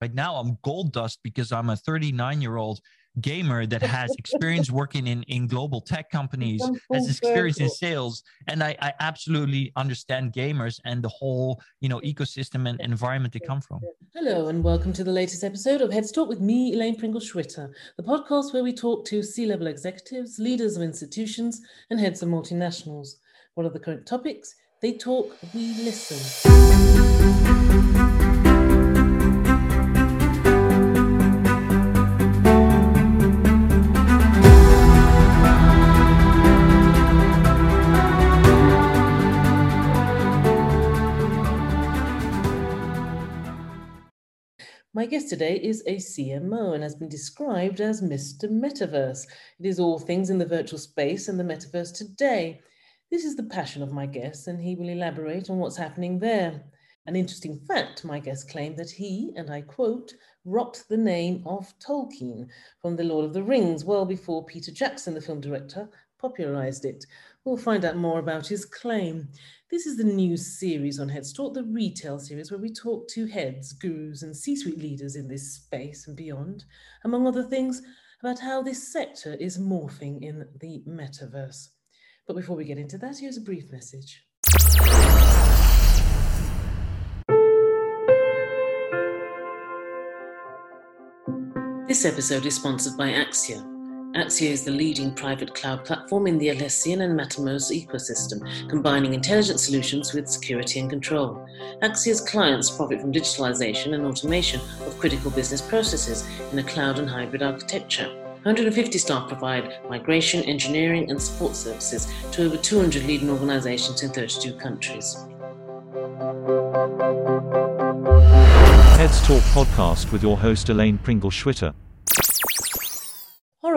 right now i'm gold dust because i'm a 39 year old gamer that has experience working in, in global tech companies, has experience in sales, and I, I absolutely understand gamers and the whole you know ecosystem and environment they come from. Hello and welcome to the latest episode of Heads Talk with me, Elaine Pringle Schwitter, the podcast where we talk to C-level executives, leaders of institutions, and heads of multinationals. What are the current topics? They talk, we listen. My guest today is a CMO and has been described as Mr. Metaverse. It is all things in the virtual space and the metaverse today. This is the passion of my guest, and he will elaborate on what's happening there. An interesting fact my guest claimed that he, and I quote, rocked the name of Tolkien from The Lord of the Rings well before Peter Jackson, the film director, popularized it. We'll find out more about his claim. This is the new series on Heads Talk, the retail series, where we talk to heads, gurus, and C suite leaders in this space and beyond, among other things, about how this sector is morphing in the metaverse. But before we get into that, here's a brief message. This episode is sponsored by Axia. Axia is the leading private cloud platform in the Atlassian and Mattermost ecosystem, combining intelligent solutions with security and control. Axia's clients profit from digitalization and automation of critical business processes in a cloud and hybrid architecture. 150 staff provide migration, engineering, and support services to over 200 leading organizations in 32 countries. Heads Talk podcast with your host Elaine Pringle Schwitter.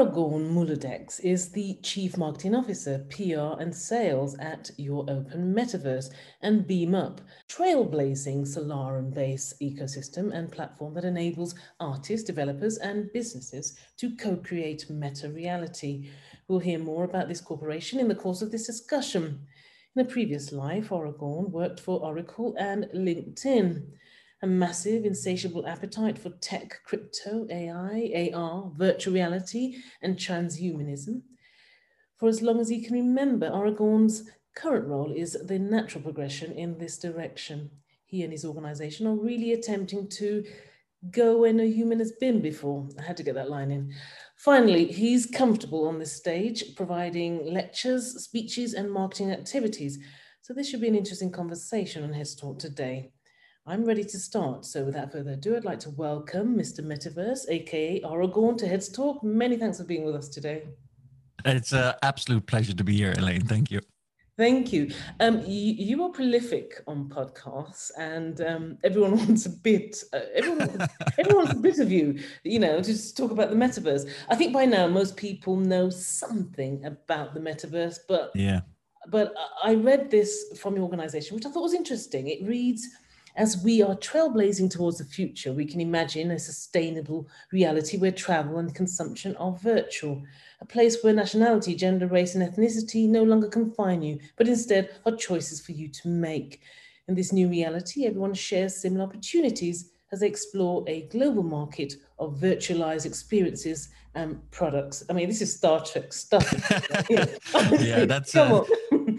Aragorn Meulendijks is the Chief Marketing Officer, PR and Sales at Your Open Metaverse and Beam Up, trailblazing Solana based ecosystem and platform that enables artists, developers, and businesses to co-create meta reality. We'll hear more about this corporation in the course of this discussion. In a previous life, Aragorn worked for Oracle and LinkedIn a massive, insatiable appetite for tech, crypto, AI, AR, virtual reality, and transhumanism. For as long as he can remember, Aragorn's current role is the natural progression in this direction. He and his organization are really attempting to go where no human has been before. I had to get that line in. Finally, he's comfortable on this stage, providing lectures, speeches, and marketing activities. So this should be an interesting conversation on his Talk today. I'm ready to start. So without further ado, I'd like to welcome Mr. Metaverse, aka Aragorn, to Heads Talk. Many thanks for being with us today. It's an absolute pleasure to be here, Elaine. Thank you. Thank you. Um, you, you, are prolific on podcasts, and um, everyone wants a bit. Uh, everyone, everyone wants a bit of you. You know, to just talk about the metaverse. I think by now most people know something about the metaverse, but yeah. But I read this from your organization, which I thought was interesting. It reads as we are trailblazing towards the future, we can imagine a sustainable reality where travel and consumption are virtual, a place where nationality, gender, race, and ethnicity no longer confine you, but instead are choices for you to make. In this new reality, everyone shares similar opportunities as they explore a global market of virtualized experiences and products. I mean, this is Star Trek stuff. yeah, that's uh,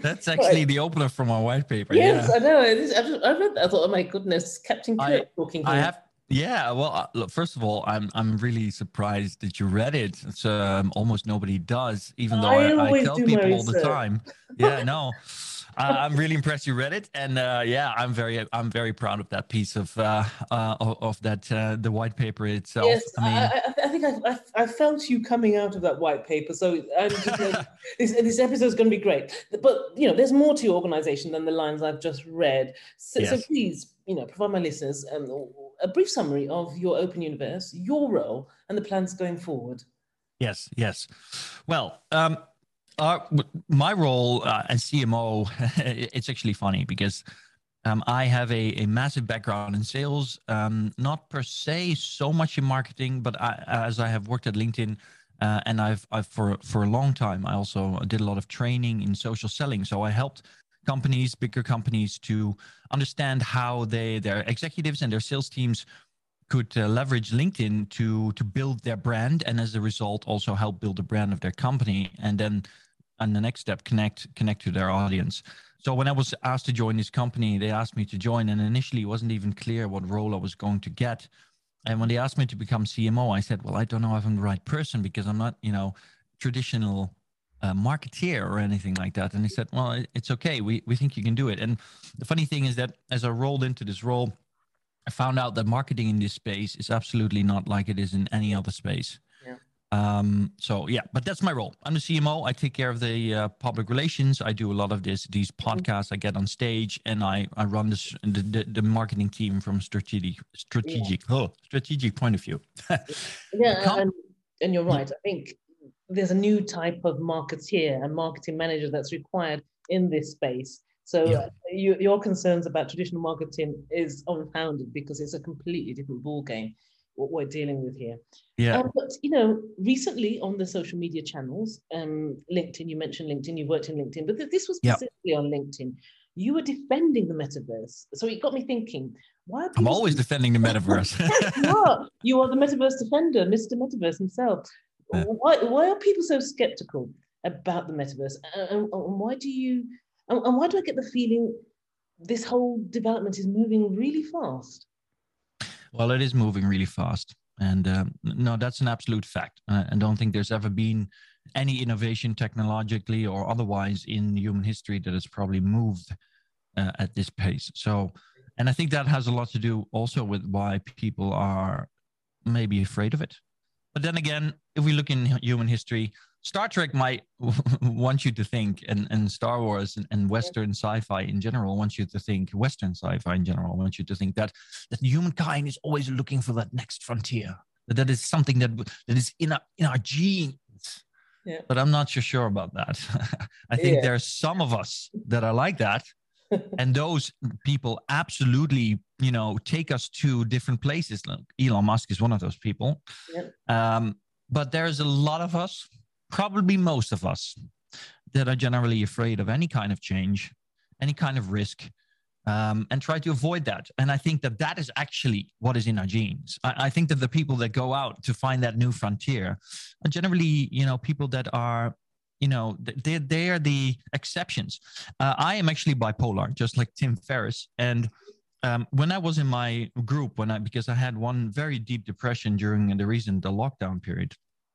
that's actually the opener from our white paper. Yes, yeah. I know. I read that. I thought, oh my goodness, Captain Kirk I, talking. I have. Yeah, well, uh, look, first of all, I'm I'm really surprised that you read it. It's um, almost nobody does, even though I, I, I tell people all the time. Yeah, no. I'm really impressed you read it, and uh, yeah, I'm very I'm very proud of that piece of uh, uh, of, that uh, the white paper itself. Yes, I mean, I, I think I, I, I, felt you coming out of that white paper, so this this episode is going to be great. But you know, there's more to your organization than the lines I've just read. So, yes. so please, you know, provide my listeners um, a brief summary of your open universe, your role, and the plans going forward. Yes, yes. Well. Um, uh, my role uh, as CMO, it's actually funny because um, I have a, a massive background in sales, um, not per se so much in marketing, but I, as I have worked at LinkedIn uh, and I've, I've for for a long time, I also did a lot of training in social selling. So I helped companies, bigger companies, to understand how they their executives and their sales teams could uh, leverage LinkedIn to to build their brand, and as a result, also help build the brand of their company, and then, and the next step, connect connect to their audience. So when I was asked to join this company, they asked me to join, and initially it wasn't even clear what role I was going to get. And when they asked me to become CMO, I said, "Well, I don't know if I'm the right person because I'm not, you know, traditional uh, marketeer or anything like that." And he said, "Well, it's okay. We we think you can do it." And the funny thing is that as I rolled into this role, I found out that marketing in this space is absolutely not like it is in any other space. Um, so yeah, but that's my role. I'm the CMO. I take care of the uh, public relations. I do a lot of this, these mm-hmm. podcasts. I get on stage and I, I run this, the, the, the marketing team from strategic, strategic, yeah. oh, strategic point of view. yeah, and, and you're right. I think there's a new type of marketeer and marketing manager that's required in this space. So yeah. you, your concerns about traditional marketing is unfounded because it's a completely different ball game what we're dealing with here. Yeah. Um, but you know, recently on the social media channels, um, LinkedIn, you mentioned LinkedIn, you worked in LinkedIn, but th- this was specifically yeah. on LinkedIn. You were defending the metaverse, so it got me thinking. Why I'm always defending the metaverse. you, are. you are the metaverse defender, Mr. Metaverse himself. Why, why are people so skeptical about the metaverse, and, and why do you? And, and why do I get the feeling this whole development is moving really fast? Well, it is moving really fast. And um, no, that's an absolute fact. Uh, I don't think there's ever been any innovation technologically or otherwise in human history that has probably moved uh, at this pace. So, and I think that has a lot to do also with why people are maybe afraid of it. But then again, if we look in human history, Star Trek might want you to think, and, and Star Wars and, and Western sci-fi in general wants you to think, Western sci-fi in general wants you to think that that humankind is always looking for that next frontier. That that is something that that is in our in our genes. Yeah. But I'm not so sure about that. I think yeah. there are some of us that are like that, and those people absolutely, you know, take us to different places. Like Elon Musk is one of those people. Um, but there's a lot of us probably most of us that are generally afraid of any kind of change, any kind of risk, um, and try to avoid that. And I think that that is actually what is in our genes. I, I, think that the people that go out to find that new frontier are generally, you know, people that are, you know, they they are the exceptions. Uh, I am actually bipolar, just like Tim Ferriss, and. Um, when I was in my group, when I because I had one very deep depression during the recent the lockdown period,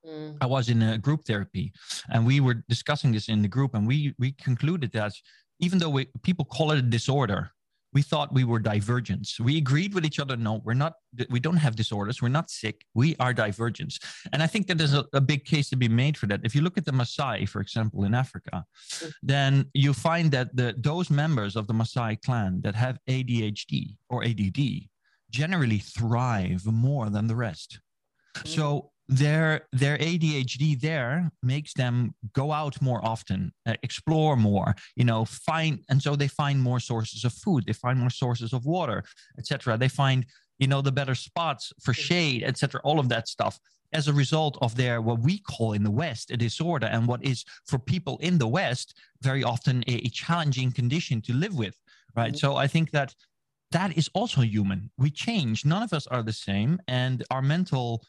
Mm. I was in a group therapy, and we were discussing this in the group, and we we concluded that even though we, people call it a disorder, we thought we were divergents. We agreed with each other. No, we're not. We don't have disorders. We're not sick. We are divergents. And I think that there's a, a big case to be made for that. If you look at the Maasai, for example, in Africa, then you find that the those members of the Maasai clan that have ADHD or ADD generally thrive more than the rest. So their their ADHD there makes them go out more often, uh, explore more, you know, find and so they find more sources of food, they find more sources of water, etc. They find you know the better spots for shade, etc. All of that stuff as a result of their what we call in the West a disorder and what is for people in the West very often a, a challenging condition to live with, right? Mm-hmm. So I think that that is also human. We change. None of us are the same, and our mental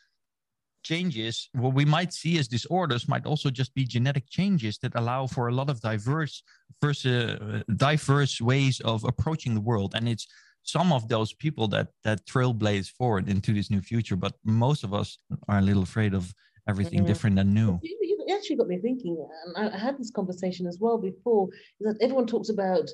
changes, what we might see as disorders might also just be genetic changes that allow for a lot of diverse, diverse, uh, diverse ways of approaching the world. And it's some of those people that that trailblaze forward into this new future. But most of us are a little afraid of everything mm-hmm. different and new. You actually got me thinking, and I had this conversation as well before, is that everyone talks about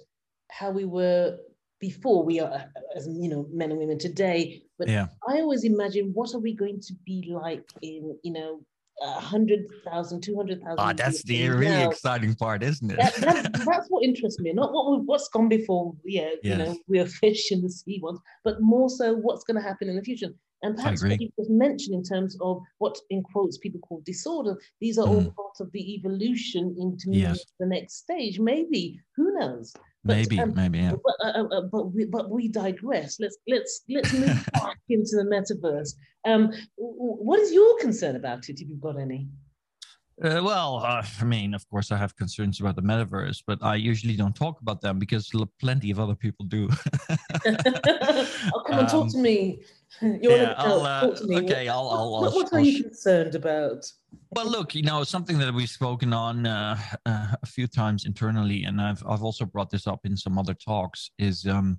how we were before we are as you know men and women today but yeah. i always imagine what are we going to be like in you know a hundred thousand, two hundred thousand. Ah, that's the really now. exciting part, isn't it? that, that's, that's what interests me. Not what what's gone before. Yeah, yes. you know, we're fish in the sea once, but more so what's going to happen in the future. And perhaps what you just mentioned in terms of what, in quotes, people call disorder, these are mm. all part of the evolution into yes. the next stage. Maybe, who knows? But, maybe, um, maybe, yeah. But, uh, uh, uh, but, we, but we digress. Let's let's let's move back into the metaverse. Um, what is your concern about it, if you've got any? Uh, well, uh, I mean, of course, I have concerns about the metaverse, but I usually don't talk about them because l- plenty of other people do. oh, come on, talk Um, to me. You're yeah, I'll, uh, talk to me. okay, I'll, I'll, What, I'll, what are I'll you concerned about? Well, look, you know, something that we've spoken on uh, uh, a few times internally, and I've I've also brought this up in some other talks, is um,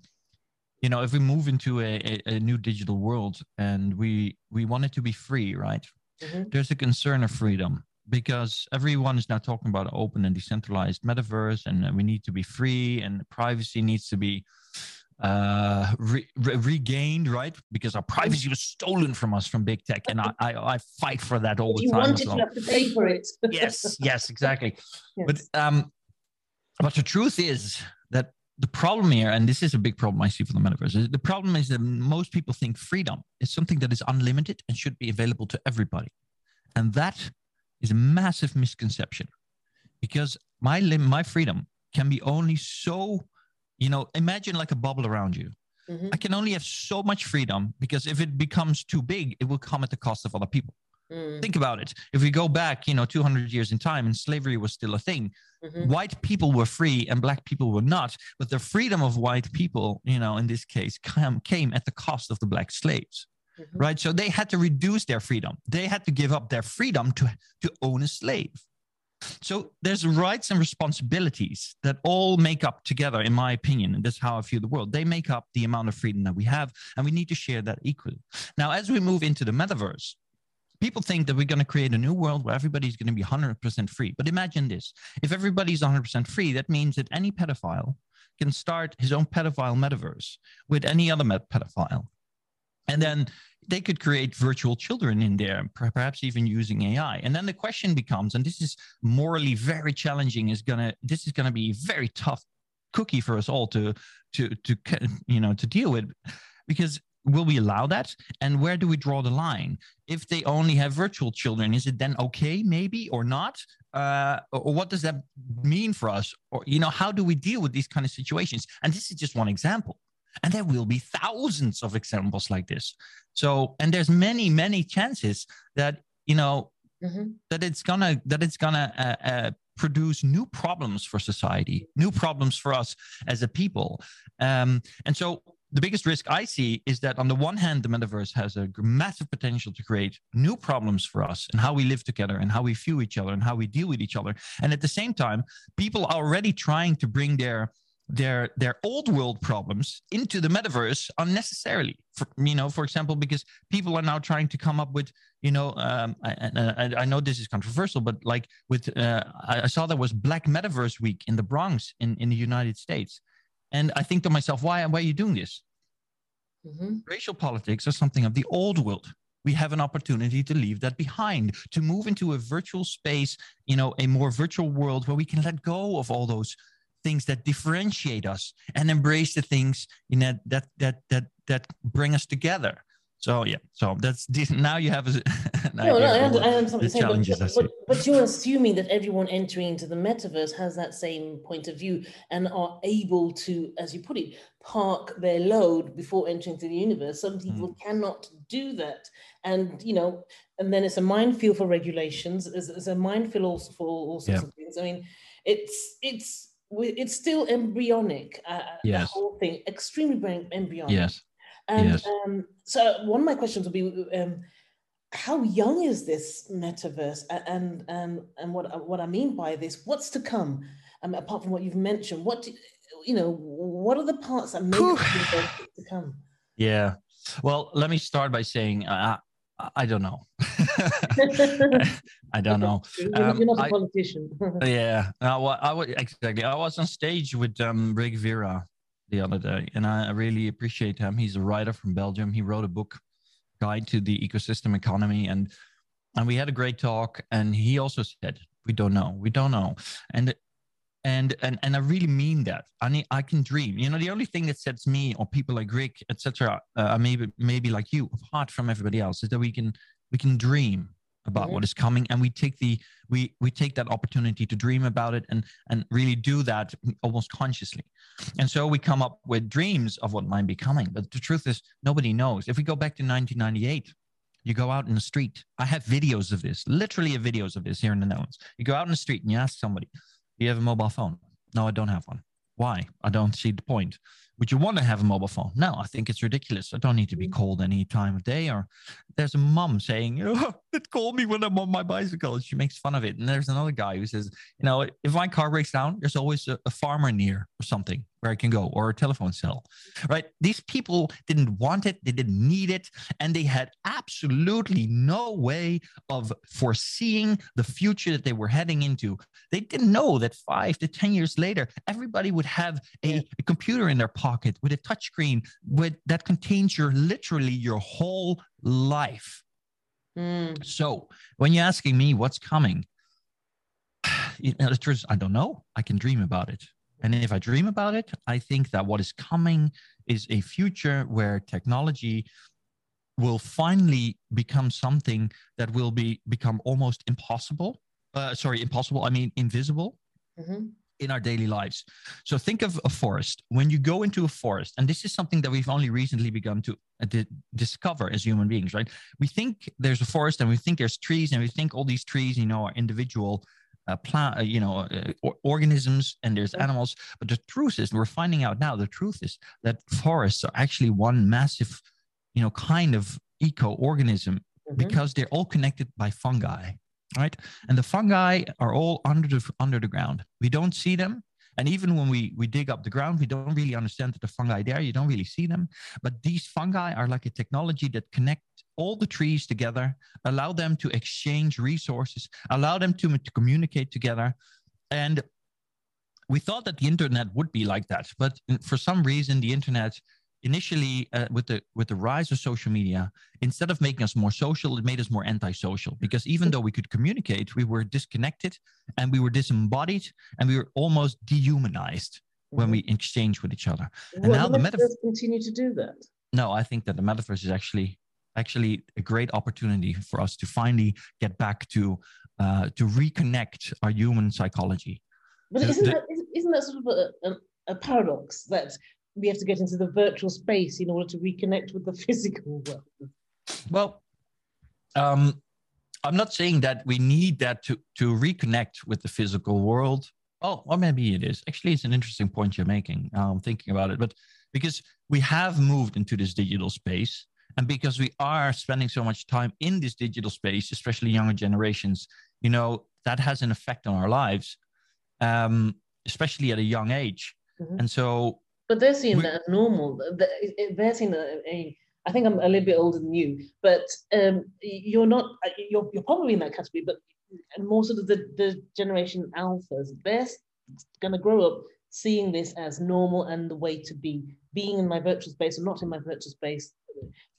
you know, if we move into a, a, a new digital world and we we want it to be free, right? Mhm. There's a concern of freedom because everyone is now talking about open and decentralized metaverse, and uh, we need to be free, and privacy needs to be uh re- re- regained right? Because our privacy was stolen from us from big tech and i i, I fight for that all the you time want as it, well you have to pay for it. yes yes exactly. But um but the truth is that the problem here and this is a big problem i see for the metaverse is the problem is that most people think freedom is something that is unlimited and should be available to everybody. And that is a massive misconception because my lim- my freedom can be only so you know imagine like a bubble around you. Mhm. i can only have so much freedom because if it becomes too big it will come at the cost of other people. Mm, think about it. If we go back you know 200 years in time and slavery was still a thing mhm. white people were free and black people were not but the freedom of white people you know in this case came, came at the cost of the black slaves Mhm. right? So they had to reduce their freedom. They had to give up their freedom to to own a slave. So there's rights and responsibilities that all make up together in my opinion and that's how i feel the world. They make up the amount of freedom that we have and we need to share that equally. Now as we move into the metaverse people think that we're going to create a new world where everybody's going to be 100% free. But imagine this. If everybody's 100% free that means that any pedophile can start his own pedophile metaverse with any other pedophile and then they could create virtual children in there perhaps even using ai and then the question becomes and this is morally very challenging is gonna this is gonna be very tough cookie for us all to to to you know to deal with. Because will we allow that? And where do we draw the line? If they only have virtual children is it then okay maybe or not? Uh, or what does that mean for us? Or you know how do we deal with these kind of situations? And this is just one example and there will be thousands of examples like this. So and there's many many chances that you know Mhm. that it's gonna that it's gonna uh, uh, produce new problems for society new problems for us as a people. Um, and so the biggest risk i see is that on the one hand the metaverse has a massive potential to create new problems for us and how we live together and how we view each other and how we deal with each other. And at the same time people are already trying to bring their their their old world problems into the metaverse unnecessarily. For, you know for example because people are now trying to come up with you know um, I, I, I know this is controversial but like with uh, I, saw there was black metaverse week in the bronx in, in the united states. And i think to myself why why are you doing this? Mhm. racial politics are something of the old world. We have an opportunity to leave that behind to move into a virtual space you know a more virtual world where we can let go of all those things that differentiate us and embrace the things you know that that that that bring us together so yeah so that's this, now you have a, No, no, I, under, I understand what you're saying, challenges but, but, but you're assuming that everyone entering into the metaverse has that same point of view and are able to, as you put it, park their load before entering to the universe. Some people Mm. cannot do that, and you know, and then it's a minefield for regulations. It's, it's a minefield also for all sorts Yeah. of things. I mean, it's it's we- it's still embryonic. Uh, The whole thing extremely embryonic. yes And Yes. um, so one of my questions would be, um, how young is this metaverse, and and and what what I mean by this, what's to come? Um, apart from what you've mentioned, what do, you know, what are the parts that make metaverse to come? yeah well let me start by saying uh, I, I don't know i don't know You're, not- Um, you're not a I- politician. Yeah, I would exactly. I was on stage with um, Rik Vera the other day, and I really appreciate him. He's a writer from Belgium. He wrote a book, Guide to the Ecosystem Economy, and and we had a great talk. And he also said, "We don't know. We don't know." And and and and I really mean that. I need, I can dream. You know, the only thing that sets me or people like Rik, etc., uh, maybe maybe like you, apart from everybody else, is that we can we can dream about Mhm. what is coming, and we take the we we take that opportunity to dream about it and and really do that almost consciously and so we come up with dreams of what might be coming but the truth is nobody knows if we go back to 1998 You go out in the street. I have videos of this, literally videos of this here in the Netherlands. You go out in the street and you ask somebody, Do you have a mobile phone? No, I don't have one. Why? I don't see the point. Would you want to have a mobile phone? No, I think it's ridiculous. I don't need to be Mm-hmm. called any time of day. Or there's a mom saying, oh, it call me when I'm on my bicycle. She makes fun of it. And there's another guy who says, you know, if my car breaks down, there's always a, a farmer near or something where I can go or a telephone cell, right? These people didn't want it. They didn't need it. And they had absolutely no way of foreseeing the future that they were heading into. They didn't know that five to 10 years later, everybody would have a, a computer in their pocket with a touchscreen with that contains your literally your whole life. Mm, So when you're asking me what's coming, you the truth is, I don't know. I can dream about it. And if I dream about it, I think that what is coming is a future where technology will finally become something that will be become almost impossible. Uh, sorry, impossible. I mean, invisible mhm. In our daily lives. So think of a forest. When you go into a forest, and this is something that we've only recently begun to uh, di- discover as human beings, right? We think there's a forest and we think there's trees and we think all these trees, you know, are individual uh, plant, uh, you know, uh, or- organisms and there's animals. But the truth is, we're finding out now, the truth is that forests are actually one massive, you know, kind of eco-organism Mhm. because they're all connected by fungi, right? And the fungi are all under the under the ground. We don't see them, and even when we we dig up the ground, we don't really understand that the fungi there. You don't really see them, but these fungi are like a technology that connect all the trees together, allow them to exchange resources, allow them to, to communicate together, and we thought that the internet would be like that, but for some reason, the internet initially uh, with the with the rise of social media instead of making us more social it made us more antisocial because even though we could communicate we were disconnected and we were disembodied and we were almost dehumanized when Mhm. we exchange with each other Will now the metaverse continue to do that? no i think that the metaverse is actually actually a great opportunity for us to finally get back to uh, to reconnect our human psychology But The- isn't the- that isn't- isn't that sort of a, a, a paradox that we have to get into the virtual space in order to reconnect with the physical world? Well, um, I'm not saying that we need that to to reconnect with the physical world. Oh, or maybe it is. Actually, it's an interesting point you're making. I'm thinking about it, but because we have moved into this digital space, and because we are spending so much time in this digital space, especially younger generations, you know, that has an effect on our lives, um, especially at a young age. Mhm. And so, But they're seeing We- that as normal. Th- th- They're seeing a, a. I think I'm a little bit older than you, but um, you're not. You're, you're probably in that category, but more sort of the, the generation alphas. They're going to grow up seeing this as normal and the way to be. Being in my virtual space or not in my virtual space,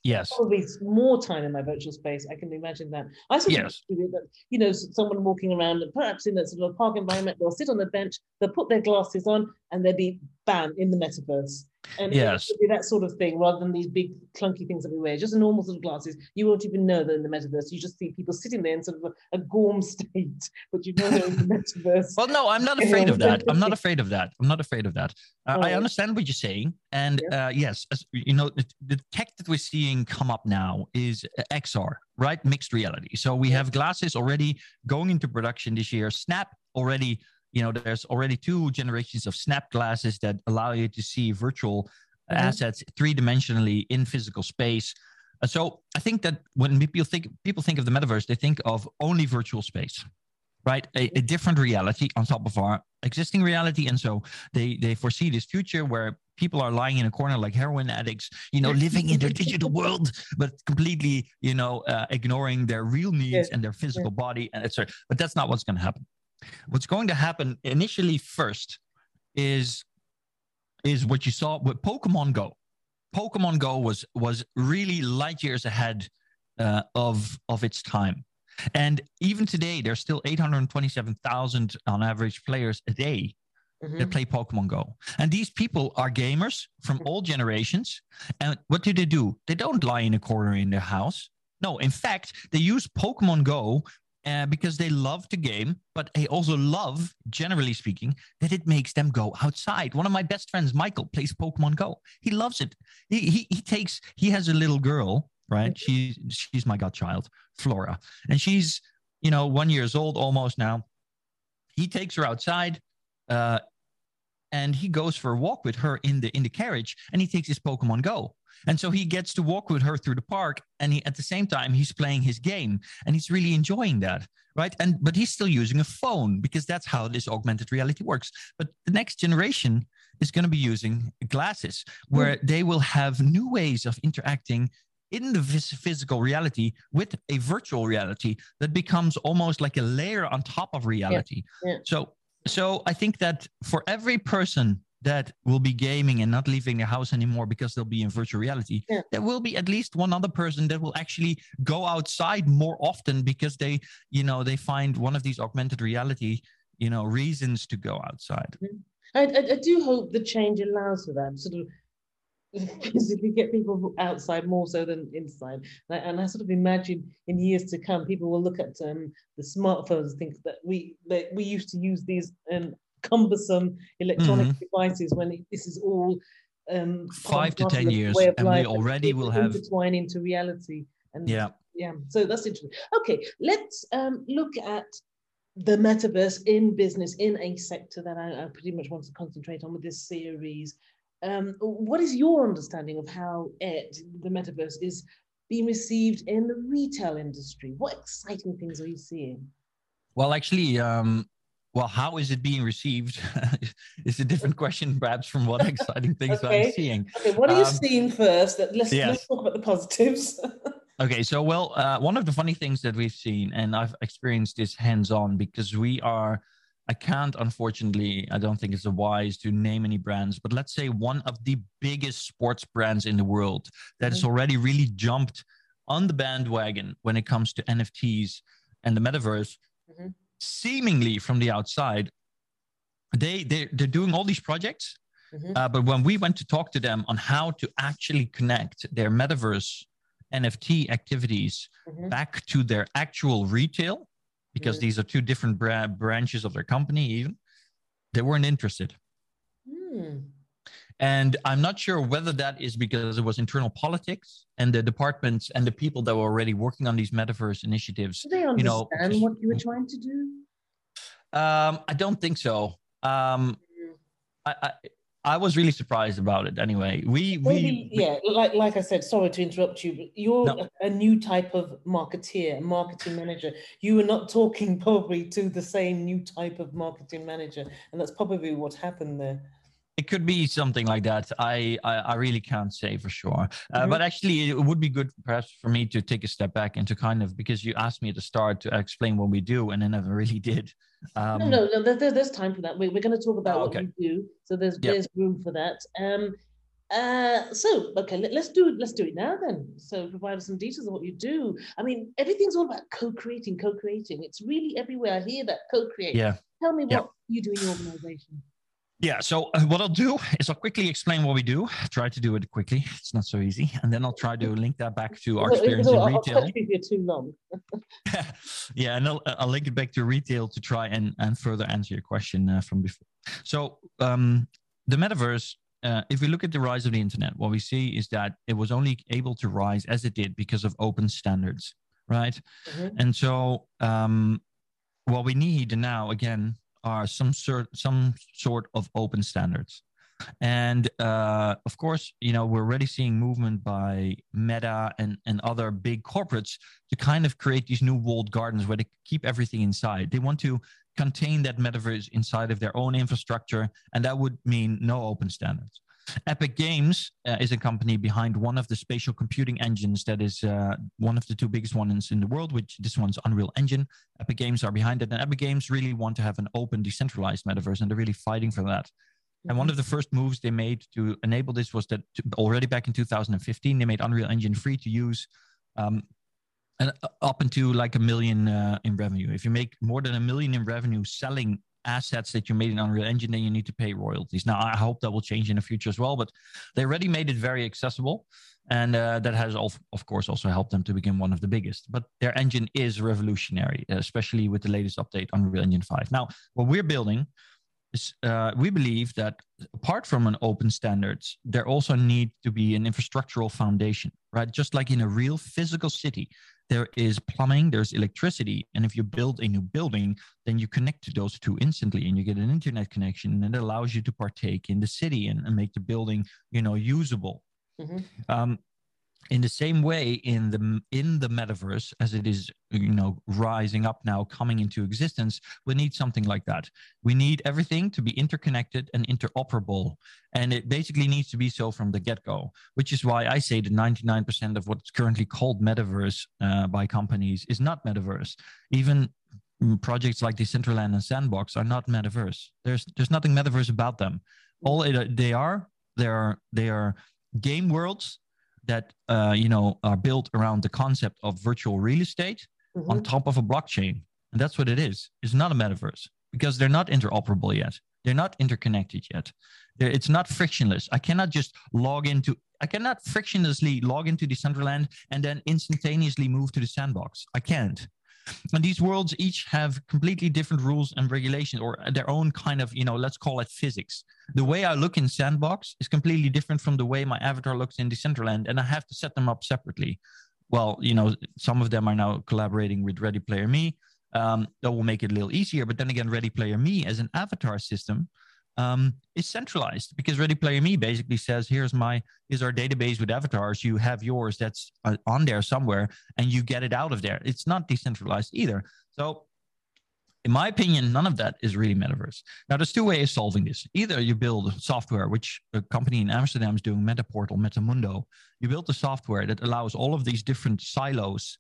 yes, probably more time in my virtual space. I can imagine that. I sort of Yes. that you know someone walking around, perhaps in a sort of a park environment, they'll sit on the bench, they'll put their glasses on, and they'll be bam in the metaverse. And Yes. that sort of thing rather than these big clunky things that we wear. Just normal sort of glasses. You won't even know they're in the metaverse. You just see people sitting there in sort of a, a gorm state, but you know they're in the metaverse. Well, no, I'm not afraid of that. I'm not afraid of that. I'm not afraid of that. Uh, I understand what you're saying, and uh, yes, as, you know, the, the tech that we're seeing come up now is uh, XR, right? Mixed reality. So we have glasses already going into production this year. Snap already, you know, there's already two generations of Snap glasses that allow you to see virtual Mhm. assets three dimensionally in physical space. Uh, so I think that when people think people think of the metaverse, they think of only virtual space right a, a different reality on top of our existing reality and so they they foresee this future where people are lying in a corner like heroin addicts you know living in their digital world but completely you know uh, ignoring their real needs Yes. and their physical body and etc but that's not what's going to happen what's going to happen initially first is is what you saw with pokemon go pokemon go was was really light years ahead uh, of of its time and even today, there's still 827,000 on average players a day Mhm. that play Pokemon Go. And these people are gamers from all generations. And what do they do? They don't lie in a corner in their house. No, in fact, they use Pokemon Go uh, because they love to game, but they also love, generally speaking, that it makes them go outside. One of my best friends, Michael, plays Pokemon Go. He loves it. He, he, he takes, he has a little girl right? She's she's my godchild, Flora, and she's you know one years old almost now. He takes her outside. Uh, and he goes for a walk with her in the in the carriage and he takes his pokemon go and so he gets to walk with her through the park and he at the same time he's playing his game and he's really enjoying that right and but he's still using a phone because that's how this augmented reality works but the next generation is going to be using glasses where mm. they will have new ways of interacting in the physical reality with a virtual reality that becomes almost like a layer on top of reality yeah. Yeah. so so I think that for every person that will be gaming and not leaving their house anymore because they'll be in virtual reality, yeah. there will be at least one other person that will actually go outside more often because they, you know, they find one of these augmented reality, you know, reasons to go outside. Mm-hmm. I, I, I do hope the change allows for that sort of physically get people outside more so than inside. And I, and I, sort of imagine in years to come, people will look at um, the smartphones and think that we that we used to use these um, cumbersome electronic mm-hmm. devices when it, this is all um, five to ten years, and we already will have intertwine into reality. And yeah, yeah. So that's interesting. Okay, let's um, look at the metaverse in business in a sector that I, I pretty much want to concentrate on with this series um, what is your understanding of how it, the metaverse, is being received in the retail industry? What exciting things are you seeing? Well, actually, um, well, how is it being received? it's a different question, perhaps, from what exciting things okay. I'm seeing. Okay, what are you um, seeing first? Let's, yes. let's talk about the positives. okay, so well, uh, one of the funny things that we've seen, and I've experienced this hands-on because we are I can't, unfortunately, I don't think it's wise to name any brands, but let's say one of the biggest sports brands in the world that has mm-hmm. already really jumped on the bandwagon when it comes to NFTs and the metaverse, mm-hmm. Seemingly from the outside. They, they, they're doing all these projects, mm-hmm. uh, but when we went to talk to them on how to actually connect their metaverse NFT activities mm-hmm. back to their actual retail, because mm. these are two different bra- branches of their company even they weren't interested mm. And i'm not sure whether that is because it was internal politics and the departments and the people that were already working on these metaverse initiatives do they understand you know, what you were trying to do um, i don't think so um. I, I I was really surprised about it. Anyway, we Maybe, we yeah, like like I said, sorry to interrupt you, but you're no. a, a, new type of marketeer, marketing manager. You were not talking probably to the same new type of marketing manager, and that's probably what happened there. It could be something like that. I I, I really can't say for sure. Uh, mm-hmm. But actually, it would be good perhaps for me to take a step back and to kind of because you asked me at the start to explain what we do, and I never really did. Um, no, no, no. There, there's time for that. We're, we're going to talk about oh, okay. what we do, so there's yep. there's room for that. Um, uh, so okay, let, us do let's do it now then. So provide us some details of what you do. I mean, everything's all about co-creating, co-creating. It's really everywhere. I hear that co-create. Yeah. Tell me what you do in your organization. Yeah. So uh, what I'll do is I'll quickly explain what we do. Try to do it quickly. It's not so easy, and then I'll try to link that back to our experience in retail. You're too long. yeah, and I'll, I'll, link it back to retail to try and and further answer your question uh, from before. So um, the metaverse. Uh, if we look at the rise of the internet, what we see is that it was only able to rise as it did because of open standards, right? Mm-hmm. And so um, what we need now, again, are some sort some sort of open standards. And uh, of course you know we're already seeing movement by meta and, and other big corporates to kind of create these new walled gardens where they keep everything inside. They want to contain that metaverse inside of their own infrastructure and that would mean no open standards Epic Games uh, is a company behind one of the spatial computing engines that is uh, one of the two biggest ones in the world, which this one's Unreal Engine. Epic Games are behind it, and Epic Games really want to have an open, decentralized metaverse, and they're really fighting for that. And one of the first moves they made to enable this was that already back in 2015, they made Unreal Engine free to use. Um, and up into like a million uh, in revenue. If you make more than a million in revenue selling assets that you made in Unreal Engine, then you need to pay royalties. Now, I hope that will change in the future as well, but they already made it very accessible. And uh, that has, of, of course, also helped them to become one of the biggest. But their engine is revolutionary, especially with the latest update, on Unreal Engine 5. Now, what we're building is uh, we believe that apart from an open standards, there also need to be an infrastructural foundation, right? Just like in a real physical city, there is plumbing, there's electricity. And if you build a new building, then you connect to those two instantly and you get an internet connection and it allows you to partake in the city and, and make the building, you know, usable. Mm-hmm. Um, in the same way in the in the metaverse as it is you know rising up now coming into existence we need something like that. We need everything to be interconnected and interoperable and it basically needs to be so from the get-go which is why i say that 99% of what's currently called metaverse uh, by companies is not metaverse. Even projects like decentraland and sandbox are not metaverse. There's there's nothing metaverse about them. All it, they are they are they are game worlds that uh, you know are built around the concept of virtual real estate mm-hmm. on top of a blockchain, and that's what it is. It's not a metaverse because they're not interoperable yet. They're not interconnected yet. They're, it's not frictionless. I cannot just log into. I cannot frictionlessly log into Decentraland and then instantaneously move to the sandbox. I can't and these worlds each have completely different rules and regulations or their own kind of you know let's call it physics. The way i look in sandbox is completely different from the way my avatar looks in decentraland and i have to set them up separately. Well you know some of them are now collaborating with ready player me. Um, that will make it a little easier but then again ready player me as an avatar system um, is centralized because Ready Player Me basically says, here's my, here's our database with avatars. You have yours that's uh, on there somewhere and you get it out of there. It's not decentralized either. So in my opinion, none of that is really metaverse. Now, there's two ways of solving this. Either you build software, which a company in Amsterdam is doing, Metaportal, Metamundo. You build the software that allows all of these different silos,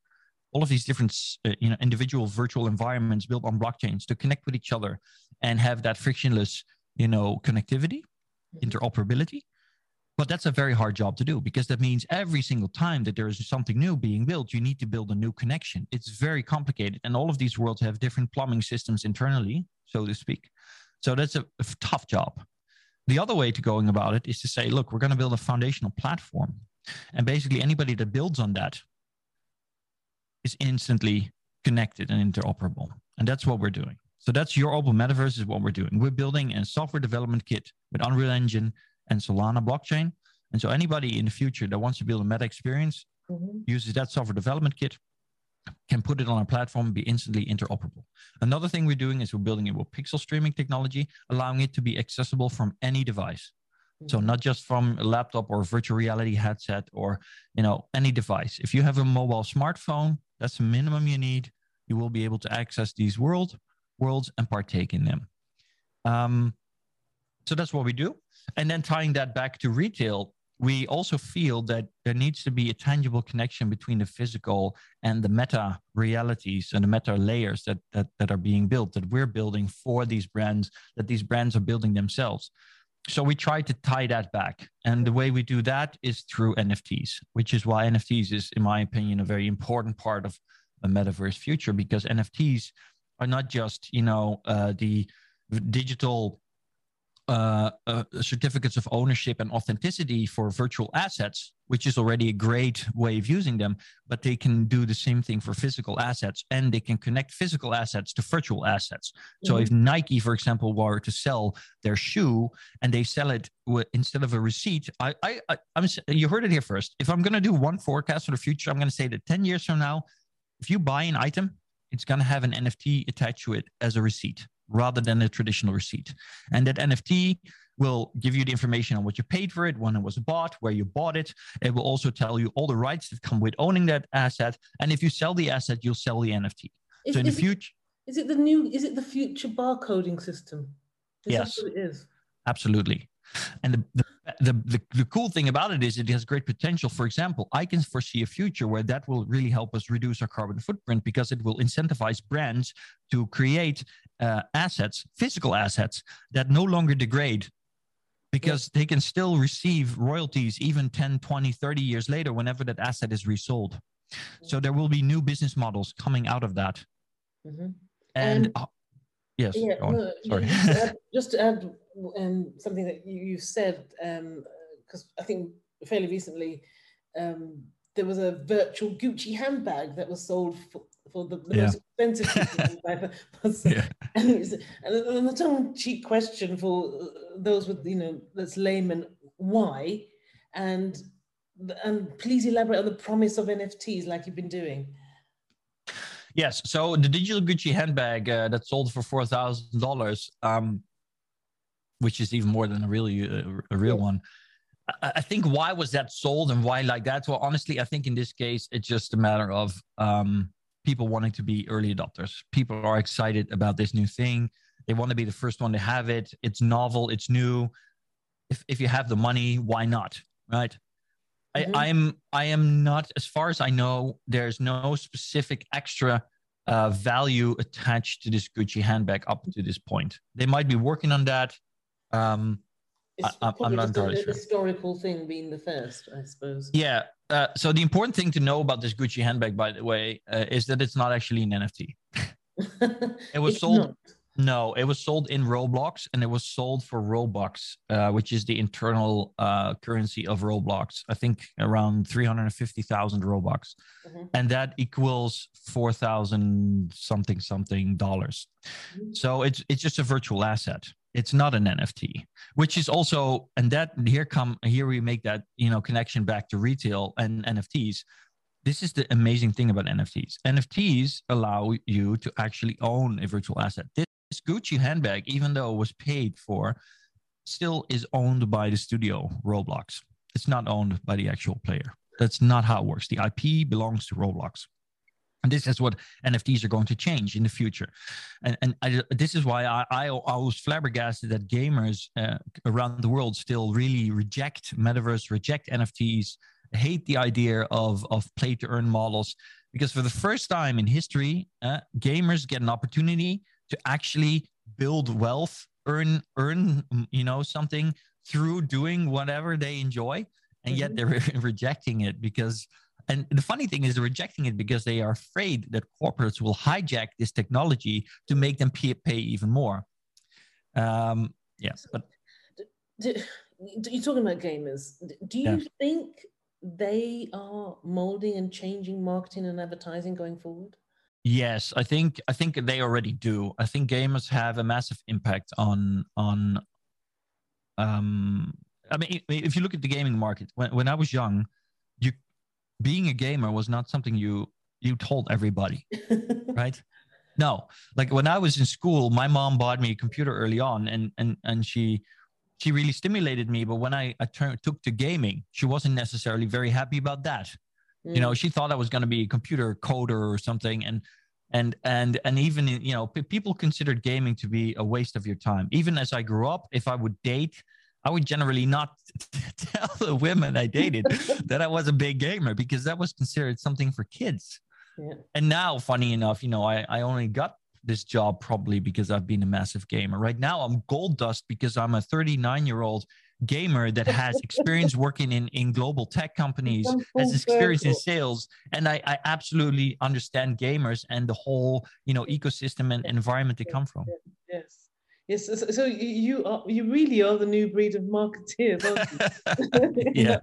all of these different uh, you know, individual virtual environments built on blockchains to connect with each other and have that frictionless you know, connectivity, mm-hmm. interoperability. But that's a very hard job to do because that means every single time that there is something new being built, you need to build a new connection. It's very complicated. And all of these worlds have different plumbing systems internally, so to speak. So that's a, a tough job. The other way to going about it is to say, look, we're going to build a foundational platform. And basically, anybody that builds on that is instantly connected and interoperable. And that's what we're doing. So that's your open metaverse is what we're doing. We're building a software development kit with Unreal Engine and Solana blockchain. And so anybody in the future that wants to build a meta experience mm-hmm. uses that software development kit, can put it on our platform and be instantly interoperable. Another thing we're doing is we're building it with pixel streaming technology, allowing it to be accessible from any device. Mm-hmm. So not just from a laptop or virtual reality headset or you know any device. If you have a mobile smartphone, that's the minimum you need. You will be able to access these worlds worlds and partake in them. Um, so that's what we do. And then tying that back to retail, we also feel that there needs to be a tangible connection between the physical and the meta realities and the meta layers that, that, that are being built, that we're building for these brands, that these brands are building themselves. So we try to tie that back. And the way we do that is through NFTs, which is why NFTs is, in my opinion, a very important part of a metaverse future because NFTs are not just you know uh, the digital uh, uh, certificates of ownership and authenticity for virtual assets, which is already a great way of using them, but they can do the same thing for physical assets and they can connect physical assets to virtual assets. Mm-hmm. So if Nike, for example, were to sell their shoe and they sell it with, instead of a receipt, I, I, I, I'm, you heard it here first. If I'm going to do one forecast for the future, I'm going to say that 10 years from now, if you buy an item it's going to have an NFT attached to it as a receipt rather than a traditional receipt. And that NFT will give you the information on what you paid for it, when it was bought, where you bought it. It will also tell you all the rights that come with owning that asset. And if you sell the asset, you'll sell the NFT. Is, so in the future, is it the new? Is it the future barcoding system? Is yes, it is. Absolutely. And the, the the, the, the cool thing about it is it has great potential. For example, I can foresee a future where that will really help us reduce our carbon footprint because it will incentivize brands to create uh, assets, physical assets that no longer degrade because they can still receive royalties even 10, 20, 30 years later whenever that asset is resold. So there will be new business models coming out of that. Mm-hmm. And, uh, yes, yeah, no, sorry. just to add um, something that you, you said, because um, I think fairly recently um, there was a virtual Gucci handbag that was sold for, for the, the yeah. most expensive handbag. yeah. and, and the tongue cheek question for those with, you know, that's layman, why? And and please elaborate on the promise of NFTs like you've been doing. Yes. So the digital Gucci handbag uh, that sold for four thousand um, dollars, which is even more than a real uh, a real yeah. one. I, I think why was that sold and why like that? Well, honestly, I think in this case it's just a matter of um, people wanting to be early adopters. People are excited about this new thing. They want to be the first one to have it. It's novel. It's new. If if you have the money, why not? Right. Mm-hmm. I, I'm I am not, as far as I know, there's no specific extra uh, value attached to this Gucci handbag up to this point. They might be working on that. Um, it's I, am not entirely sure. Historical thing being the first, I suppose. Yeah. Uh, so the important thing to know about this Gucci handbag, by the way, uh, is that it's not actually an NFT. it was sold. Not. No, it was sold in Roblox and it was sold for Robux, uh, which is the internal uh, currency of Roblox. I think around 350,000 Robux. Mm-hmm. And that equals 4,000 something something dollars. Mm-hmm. So it's it's just a virtual asset. It's not an NFT, which is also and that here come here we make that, you know, connection back to retail and NFTs this is the amazing thing about NFTs. NFTs allow you to actually own a virtual asset. This Gucci handbag, even though it was paid for, still is owned by the studio Roblox. It's not owned by the actual player. That's not how it works. The IP belongs to Roblox. And this is what NFTs are going to change in the future. And, and I, this is why I, I, I, was flabbergasted that gamers uh, around the world still really reject metaverse, reject NFTs, hate the idea of, of play to earn models. Because for the first time in history, uh, gamers get an opportunity to actually build wealth, earn earn you know something through doing whatever they enjoy, and yet they're mm-hmm. rejecting it because. And the funny thing is, they're rejecting it because they are afraid that corporates will hijack this technology to make them pay, pay even more. Um, yeah, but you're talking about gamers. Do you yeah. think they are molding and changing marketing and advertising going forward? Yes, I think I think they already do. I think gamers have a massive impact on on. Um, I mean, if you look at the gaming market, when when I was young, you being a gamer was not something you you told everybody, right? No, like when I was in school, my mom bought me a computer early on, and and and she she really stimulated me. But when I, I turned took to gaming, she wasn't necessarily very happy about that. Mm. You know, mm. she thought I was going to be a computer coder or something, and and and and even you know people considered gaming to be a waste of your time. Even as I grew up, if I would date. I would generally not tell the women I dated that I was a big gamer because that was considered something for kids. Yeah. And now, funny enough, you know, I, I only got this job probably because I've been a massive gamer. Right now, I'm gold dust because I'm a 39 year old gamer that has experience working in, in global tech companies, has experience in sales. And I, I absolutely understand gamers and the whole, you know, ecosystem and environment they come from. Yes. Yes, so you are you really are the new breed of marketeers, aren't you? yeah,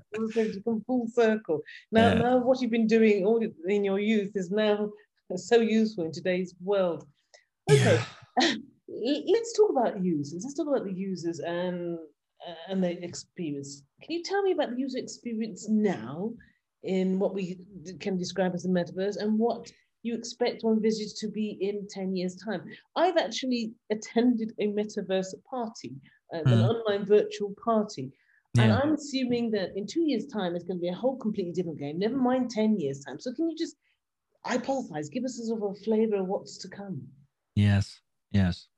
come full circle. Now, yeah. now what you've been doing all in your youth is now so useful in today's world. Okay, yeah. let's talk about users. Let's talk about the users and and the experience. Can you tell me about the user experience now in what we can describe as the metaverse and what you expect one visit to be in 10 years' time? I've actually attended a metaverse party, uh, mm. an hmm. online virtual party. Yeah. And I'm assuming that in two years' time, it's going to be a whole completely different game, never mind 10 years' time. So, can you just hypothesize, give us a sort of a flavor of what's to come? Yes, yes.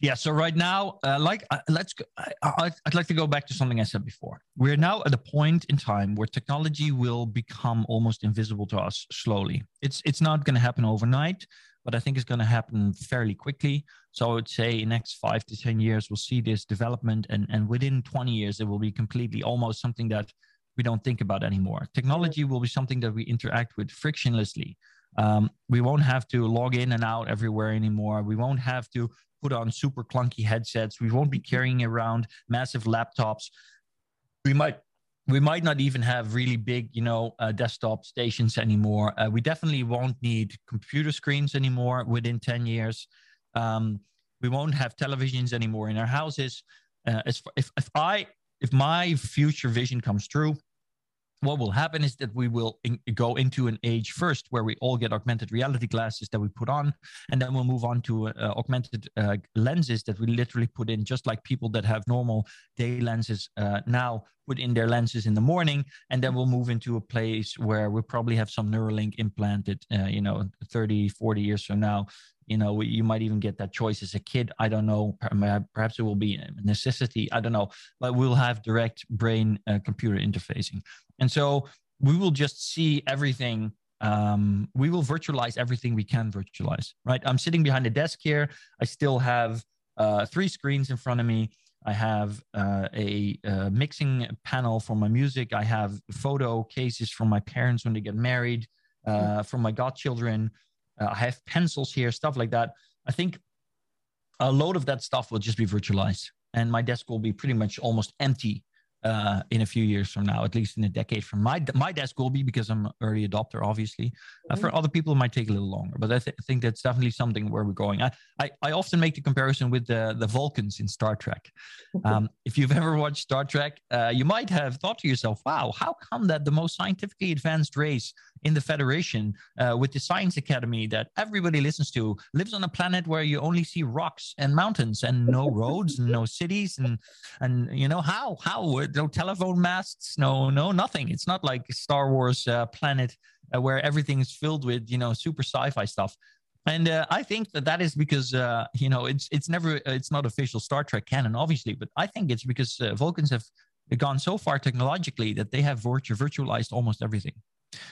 Yeah. So right now, uh, like, uh, let's. Go, I, would like to go back to something I said before. We're now at a point in time where technology will become almost invisible to us slowly. It's it's not going to happen overnight, but I think it's going to happen fairly quickly. So I would say in next five to ten years, we'll see this development, and and within twenty years, it will be completely almost something that we don't think about anymore. Technology will be something that we interact with frictionlessly. Um, we won't have to log in and out everywhere anymore. We won't have to put on super clunky headsets. We won't be carrying around massive laptops. We might we might not even have really big, you know, uh, desktop stations anymore. Uh, we definitely won't need computer screens anymore within 10 years. Um, we won't have televisions anymore in our houses. Uh, if, if I, if my future vision comes true, what will happen is that we will in, go into an age first where we all get augmented reality glasses that we put on and then we'll move on to uh, augmented uh, lenses that we literally put in just like people that have normal day lenses uh, now put in their lenses in the morning and then we'll move into a place where we'll probably have some neuralink implanted uh, you know 30 40 years from now you know you might even get that choice as a kid. I don't know. Perhaps it will be a necessity. I don't know. But we'll have direct brain uh, computer interfacing. And so we will just see everything um, we will virtualize everything we can virtualize right? I'm sitting behind a desk here. I still have uh, three screens in front of me. I have uh, a, a, mixing panel for my music. I have photo cases from my parents when they get married uh, from my godchildren uh, I have pencils here, stuff like that. I think a load of that stuff will just be virtualized, and my desk will be pretty much almost empty uh, in a few years from now, at least in a decade from my my desk will be because I'm early adopter, obviously. Mm-hmm. Uh, for other people, it might take a little longer, but I th- think that's definitely something where we're going. I, I, I often make the comparison with the the Vulcans in Star Trek. Um, if you've ever watched Star Trek, uh, you might have thought to yourself, "Wow, how come that the most scientifically advanced race in the Federation, uh, with the Science Academy that everybody listens to, lives on a planet where you only see rocks and mountains and no roads and no cities and and you know how how no telephone masts, no no nothing. It's not like Star Wars uh, planet uh, where everything is filled with you know super sci-fi stuff. And uh, I think that that is because uh, you know it's it's never it's not official Star Trek canon, obviously, but I think it's because uh, Vulcans have gone so far technologically that they have virtu- virtualized almost everything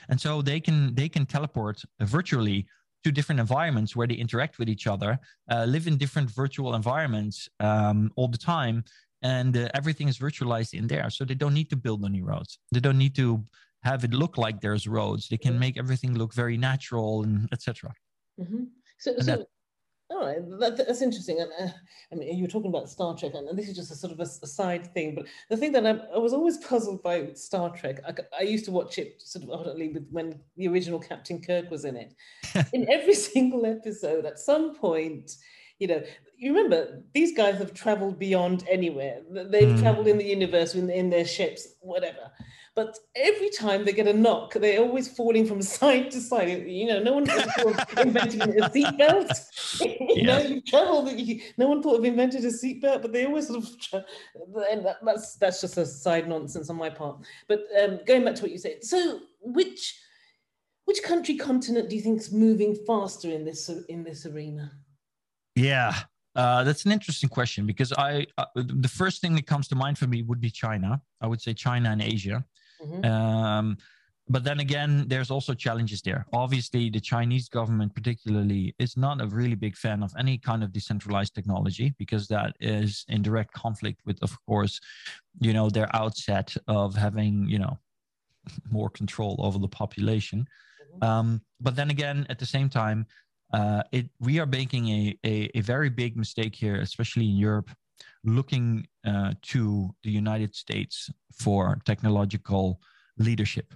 and so they can they can teleport virtually to different environments where they interact with each other uh, live in different virtual environments um, all the time and uh, everything is virtualized in there so they don't need to build any roads they don't need to have it look like there's roads they can make everything look very natural and etc mm-hmm. so, so that, all right, that, that's interesting. And uh, I mean, you were talking about Star Trek, and, and this is just a sort of a, a, side thing. But the thing that I, I was always puzzled by Star Trek, I, I, used to watch it sort of ardently with when the original Captain Kirk was in it. in every single episode, at some point, you know, you remember these guys have traveled beyond anywhere. They've mm. traveled in the universe in, in their ships, whatever. But every time they get a knock, they're always falling from side to side. You know, no one invented a seatbelt. you know, you travel. No one thought of invented a seatbelt, but they always sort of. And that, that's that's just a side nonsense on my part. But um, going back to what you said, so which which country continent do you think is moving faster in this in this arena? Yeah, uh, that's an interesting question because I uh, the first thing that comes to mind for me would be China. I would say China and Asia. Mm-hmm. Um, but then again, there's also challenges there. Obviously, the Chinese government, particularly, is not a really big fan of any kind of decentralized technology because that is in direct conflict with, of course, you know, their outset of having, you know, more control over the population. Mm-hmm. Um, but then again, at the same time, uh, it we are making a, a, a very big mistake here, especially in Europe, looking uh, to the United States for technological leadership.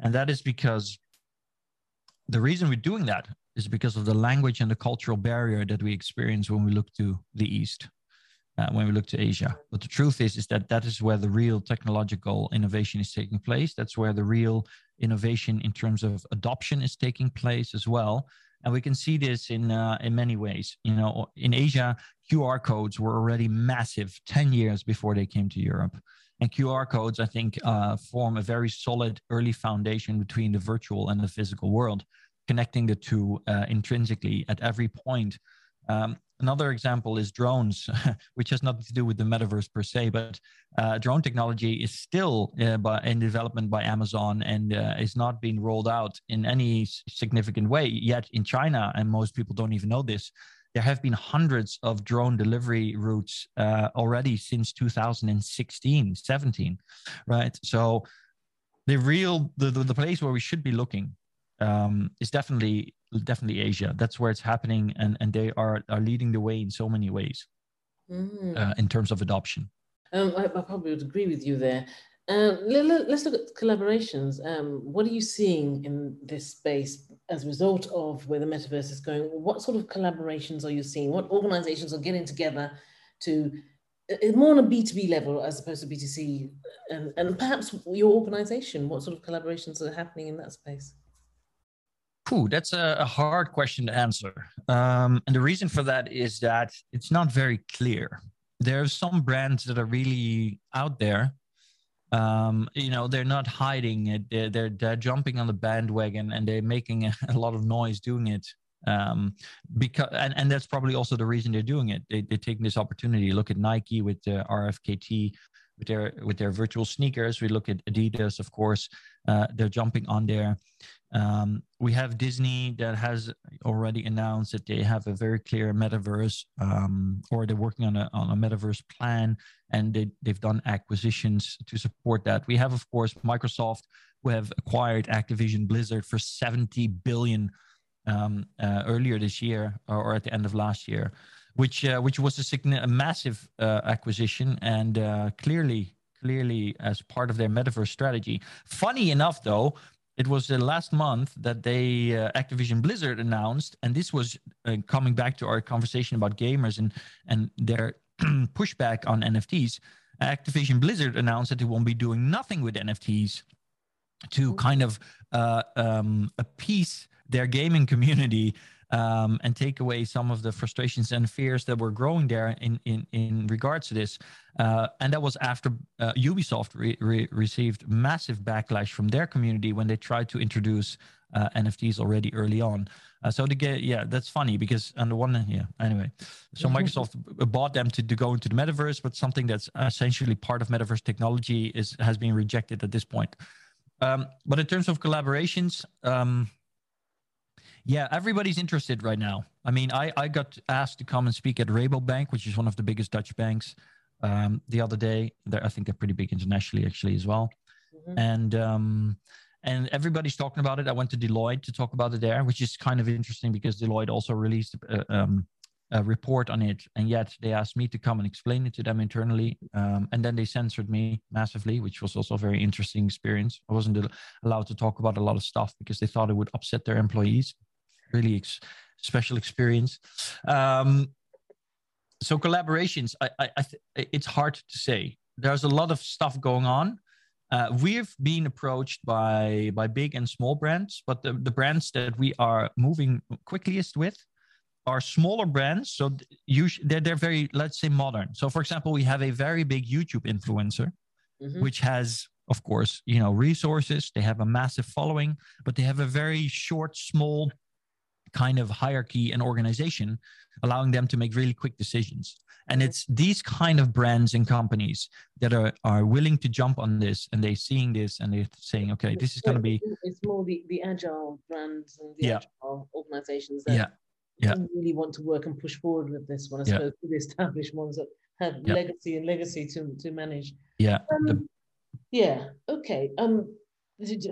And that is because the reason we're doing that is because of the language and the cultural barrier that we experience when we look to the East, uh, when we look to Asia. But the truth is, is that that is where the real technological innovation is taking place. That's where the real innovation in terms of adoption is taking place as well and we can see this in uh, in many ways. You know, in Asia, QR codes were already massive ten years before they came to Europe, and QR codes, I think, uh, form a very solid early foundation between the virtual and the physical world, connecting the two uh, intrinsically at every point. Um, Another example is drones, which has nothing to do with the metaverse per se, but uh, drone technology is still uh, by, in development by Amazon and uh, is not being rolled out in any significant way yet in China. And most people don't even know this. There have been hundreds of drone delivery routes uh, already since 2016, 17, right? So the real, the, the, the place where we should be looking um, is definitely definitely Asia. That's where it's happening, and and they are are leading the way in so many ways mm. uh, in terms of adoption. Um, I, I, probably would agree with you there. Um, let, us look at collaborations. Um, what are you seeing in this space as a result of where the metaverse is going? What sort of collaborations are you seeing? What organizations are getting together to more on a B2B level as opposed to B2C, and, and perhaps your organization, what sort of collaborations are happening in that space? Ooh, that's a, a, hard question to answer. Um, and the reason for that is that it's not very clear. There are some brands that are really out there. Um, you know, they're not hiding it. They're, they're, they're jumping on the bandwagon and they're making a, a lot of noise doing it. Um, because and, and that's probably also the reason they're doing it. They, they're taking this opportunity. Look at Nike with the RFKT with their with their virtual sneakers. We look at Adidas, of course. Uh, they're jumping on there. Um, we have Disney that has already announced that they have a very clear metaverse, um, or they're working on a on a metaverse plan, and they they've done acquisitions to support that. We have, of course, Microsoft, who have acquired Activision Blizzard for seventy billion um, uh, earlier this year or, or, at the end of last year which uh, which was a, a massive uh, acquisition and uh, clearly clearly as part of their metaverse strategy. Funny enough, though, it was the last month that they uh, Activision Blizzard announced, and this was uh, coming back to our conversation about gamers and and their pushback on NFTs. Activision Blizzard announced that they won't be doing nothing with NFTs to kind of uh, um, appease their gaming community um, and take away some of the frustrations and fears that were growing there in in, in regards to this. Uh, and that was after uh, Ubisoft re- re- received massive backlash from their community when they tried to introduce uh, NFTs already early on. Uh, so to get yeah, that's funny because on the one hand, yeah. Anyway, so mm-hmm. Microsoft bought them to, to go into the metaverse, but something that's essentially part of metaverse technology is has been rejected at this point. Um, but in terms of collaborations, um, yeah, everybody's interested right now. I mean, I, I got asked to come and speak at Rabobank, which is one of the biggest Dutch banks, um, the other day. They're, I think they're pretty big internationally, actually, as well. Mm-hmm. And um, and everybody's talking about it. I went to Deloitte to talk about it there, which is kind of interesting because Deloitte also released a, um, a report on it, and yet they asked me to come and explain it to them internally. Um, and then they censored me massively, which was also a very interesting experience. I wasn't allowed to talk about a lot of stuff because they thought it would upset their employees really ex- special experience. Um, so collaborations, I, I, I th- it's hard to say. There's a lot of stuff going on. Uh, we've been approached by by big and small brands, but the, the brands that we are moving quickest with are smaller brands. So usually they're, they're very, let's say, modern. So for example, we have a very big YouTube influencer, mm-hmm. which has of course, you know, resources. They have a massive following, but they have a very short, small kind of hierarchy and organization, allowing them to make really quick decisions. And it's these kind of brands and companies that are, are willing to jump on this and they're seeing this and they're saying, okay, this is going to be. It's more the, the agile brands and the yeah. agile organizations that yeah. Yeah. really want to work and push forward with this one, as yeah. opposed to the established ones that have yeah. legacy and legacy to, to manage. Yeah. Um, the... yeah. Okay. Um,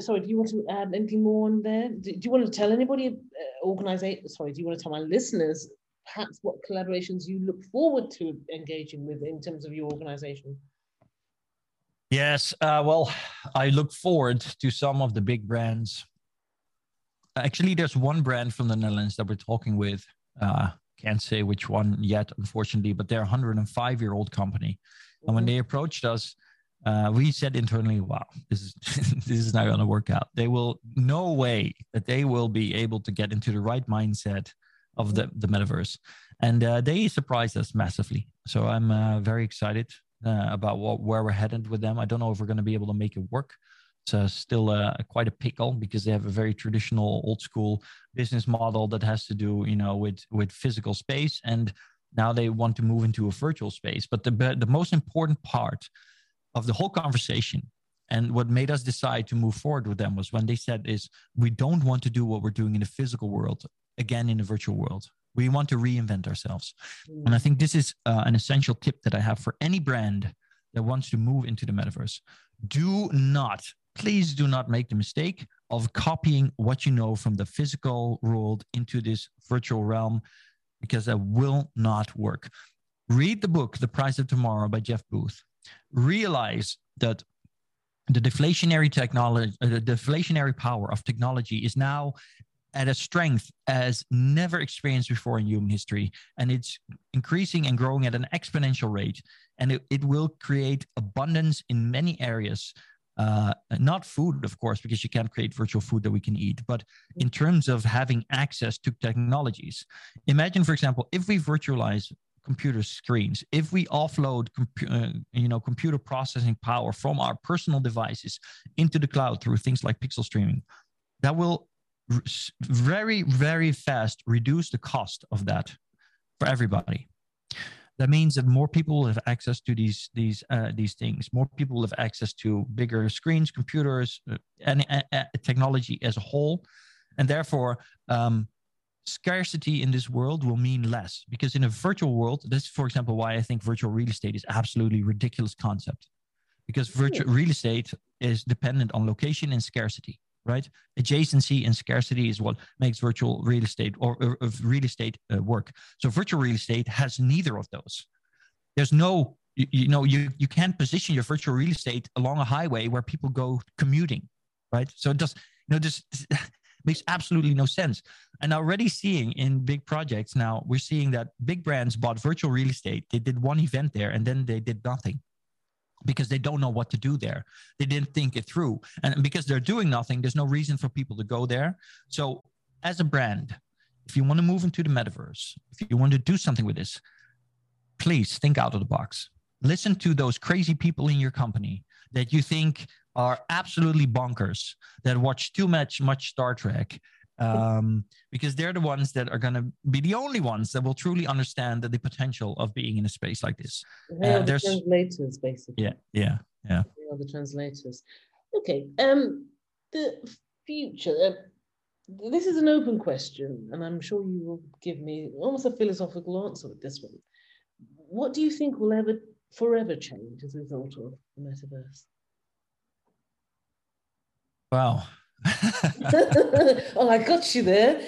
sorry, do you want to add anything more on there? Do, do you want to tell anybody, uh, organization, sorry, do you want to tell my listeners perhaps what collaborations you look forward to engaging with in terms of your organization? Yes, uh, well, I look forward to some of the big brands. Actually, there's one brand from the Netherlands that we're talking with. Uh, can't say which one yet, unfortunately, but they're a 105 year old company. Mm-hmm. And when mm-hmm. they approached us, uh, we said internally, wow, this is this is not going to work out. They will no way that they will be able to get into the right mindset of the the metaverse, and uh, they surprised us massively. So I'm uh, very excited uh, about what where we're headed with them. I don't know if we're going to be able to make it work. It's uh, still uh, quite a pickle because they have a very traditional, old school business model that has to do, you know, with with physical space, and now they want to move into a virtual space. But the the most important part of the whole conversation. And what made us decide to move forward with them was when they said is we don't want to do what we're doing in the physical world again in the virtual world. We want to reinvent ourselves. Mm. and i think this is uh, an essential tip that i have for any brand that wants to move into the metaverse. Do not please do not make the mistake of copying what you know from the physical world into this virtual realm because that will not work. Read the book the price of tomorrow by jeff booth realize that the deflationary technology, uh, the deflationary power of technology is now at a strength as never experienced before in human history. And it's increasing and growing at an exponential rate. And it, it will create abundance in many areas. Uh, not food, of course, because you can't create virtual food that we can eat, but in terms of having access to technologies. Imagine, for example, if we virtualize computer screens, if we offload compu- uh, you know computer processing power from our personal devices into the cloud through things like pixel streaming, that will very, very fast reduce the cost of that for everybody. That means that more people will have access to these these uh, these things. More people will have access to bigger screens, computers, uh, and uh, uh, technology as a whole, and therefore um, scarcity in this world will mean less. Because in a virtual world, this is, for example, why I think virtual real estate is absolutely ridiculous concept. Because virtual real estate is dependent on location and scarcity right? Adjacency and scarcity is what makes virtual real estate or, or, or real estate uh, work. So virtual real estate has neither of those. There's no, you, you, know, you, you can't position your virtual real estate along a highway where people go commuting, right? So it does, you know, this makes absolutely no sense. And already seeing in big projects now, we're seeing that big brands bought virtual real estate. They did one event there and then they did nothing because they don't know what to do there. They didn't think it through. And because they're doing nothing, there's no reason for people to go there. So, as a brand, if you want to move into the metaverse, if you want to do something with this, please think out of the box. Listen to those crazy people in your company that you think are absolutely bonkers, that watch too much much Star Trek, um, because they're the ones that are going to be the only ones that will truly understand the, the potential of being in a space like this. They uh, are the translators, basically. Yeah, yeah, yeah. They are the translators. Okay. Um, the future. Uh, this is an open question, and I'm sure you will give me almost a philosophical answer with this one. What do you think will ever forever change as a result of the metaverse? Wow. oh, I got you there.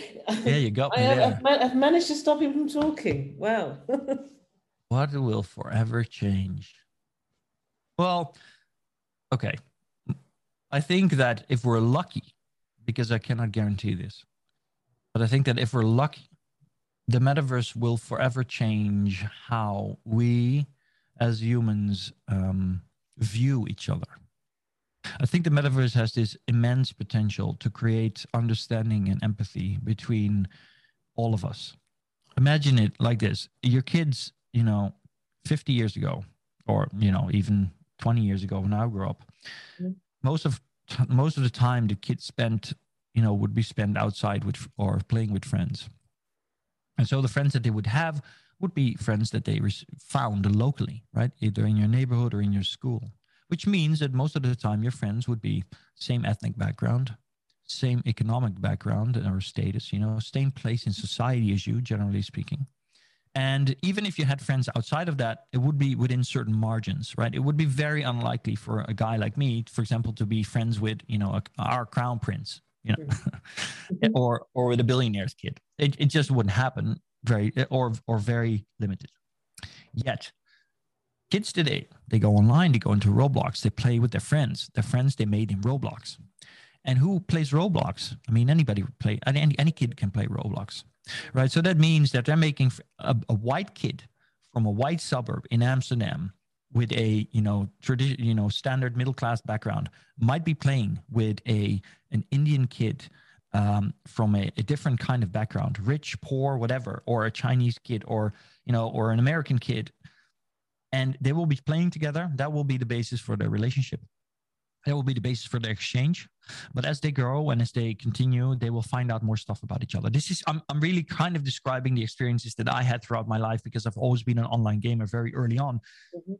Yeah, you got me I, there. I've, I've, managed to stop him from talking. Wow. what will forever change? Well, okay. I think that if we're lucky, because I cannot guarantee this, but I think that if we're lucky, the metaverse will forever change how we as humans um, view each other. I think the metaverse has this immense potential to create understanding and empathy between all of us. Imagine it like this your kids, you know, 50 years ago, or, you know, even 20 years ago when I grew up, mm-hmm. most of most of the time the kids spent, you know, would be spent outside with or playing with friends. And so the friends that they would have would be friends that they found locally, right? Either in your neighborhood or in your school which means that most of the time your friends would be same ethnic background, same economic background or status, you know, same place in society as you, generally speaking. And even if you had friends outside of that, it would be within certain margins, right? It would be very unlikely for a guy like me, for example, to be friends with, you know, a, our crown prince, you know, mm-hmm. or or with a billionaire's kid. It, it just wouldn't happen very or or very limited. Yet kids today, they go online, they go into Roblox, they play with their friends, their friends they made in Roblox. And who plays Roblox? I mean, anybody play, any, any kid can play Roblox, right? So that means that they're making a, a white kid from a white suburb in Amsterdam with a you know tradition you know standard middle class background might be playing with a an indian kid um, from a, a, different kind of background rich poor whatever or a chinese kid or you know or an american kid and they will be playing together. That will be the basis for their relationship. That will be the basis for their exchange. But as they grow and as they continue, they will find out more stuff about each other. This is, I'm, I'm really kind of describing the experiences that I had throughout my life because I've always been an online gamer very early on. Mm-hmm.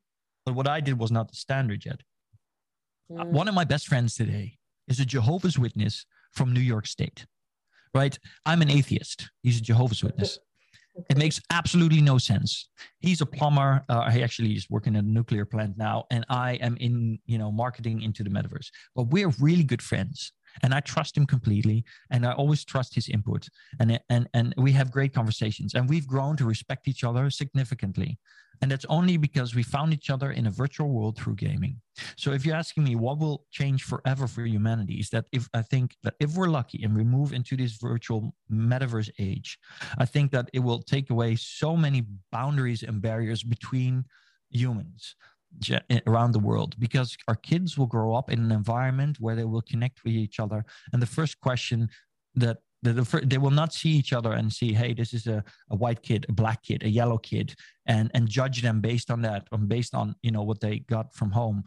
But what I did was not the standard yet. Mm. One of my best friends today is a Jehovah's Witness from New York State, right? I'm an atheist. He's a Jehovah's Witness. It makes absolutely no sense. He's a plumber. Uh, he actually is working at a nuclear plant now, and I am in you know marketing into the metaverse. But we're really good friends, and I trust him completely, and I always trust his input, and and and we have great conversations, and we've grown to respect each other significantly, and that's only because we found each other in a virtual world through gaming. So if you're asking me what will change forever for humanity, is that if I think that if we're lucky and we move into this virtual metaverse age, I think that it will take away so many boundaries and barriers between humans Eh, around the world because our kids will grow up in an environment where they will connect with each other. And the first question that the, the, they will not see each other and see hey this is a, a white kid a black kid a yellow kid and and judge them based on that and based on you know what they got from home.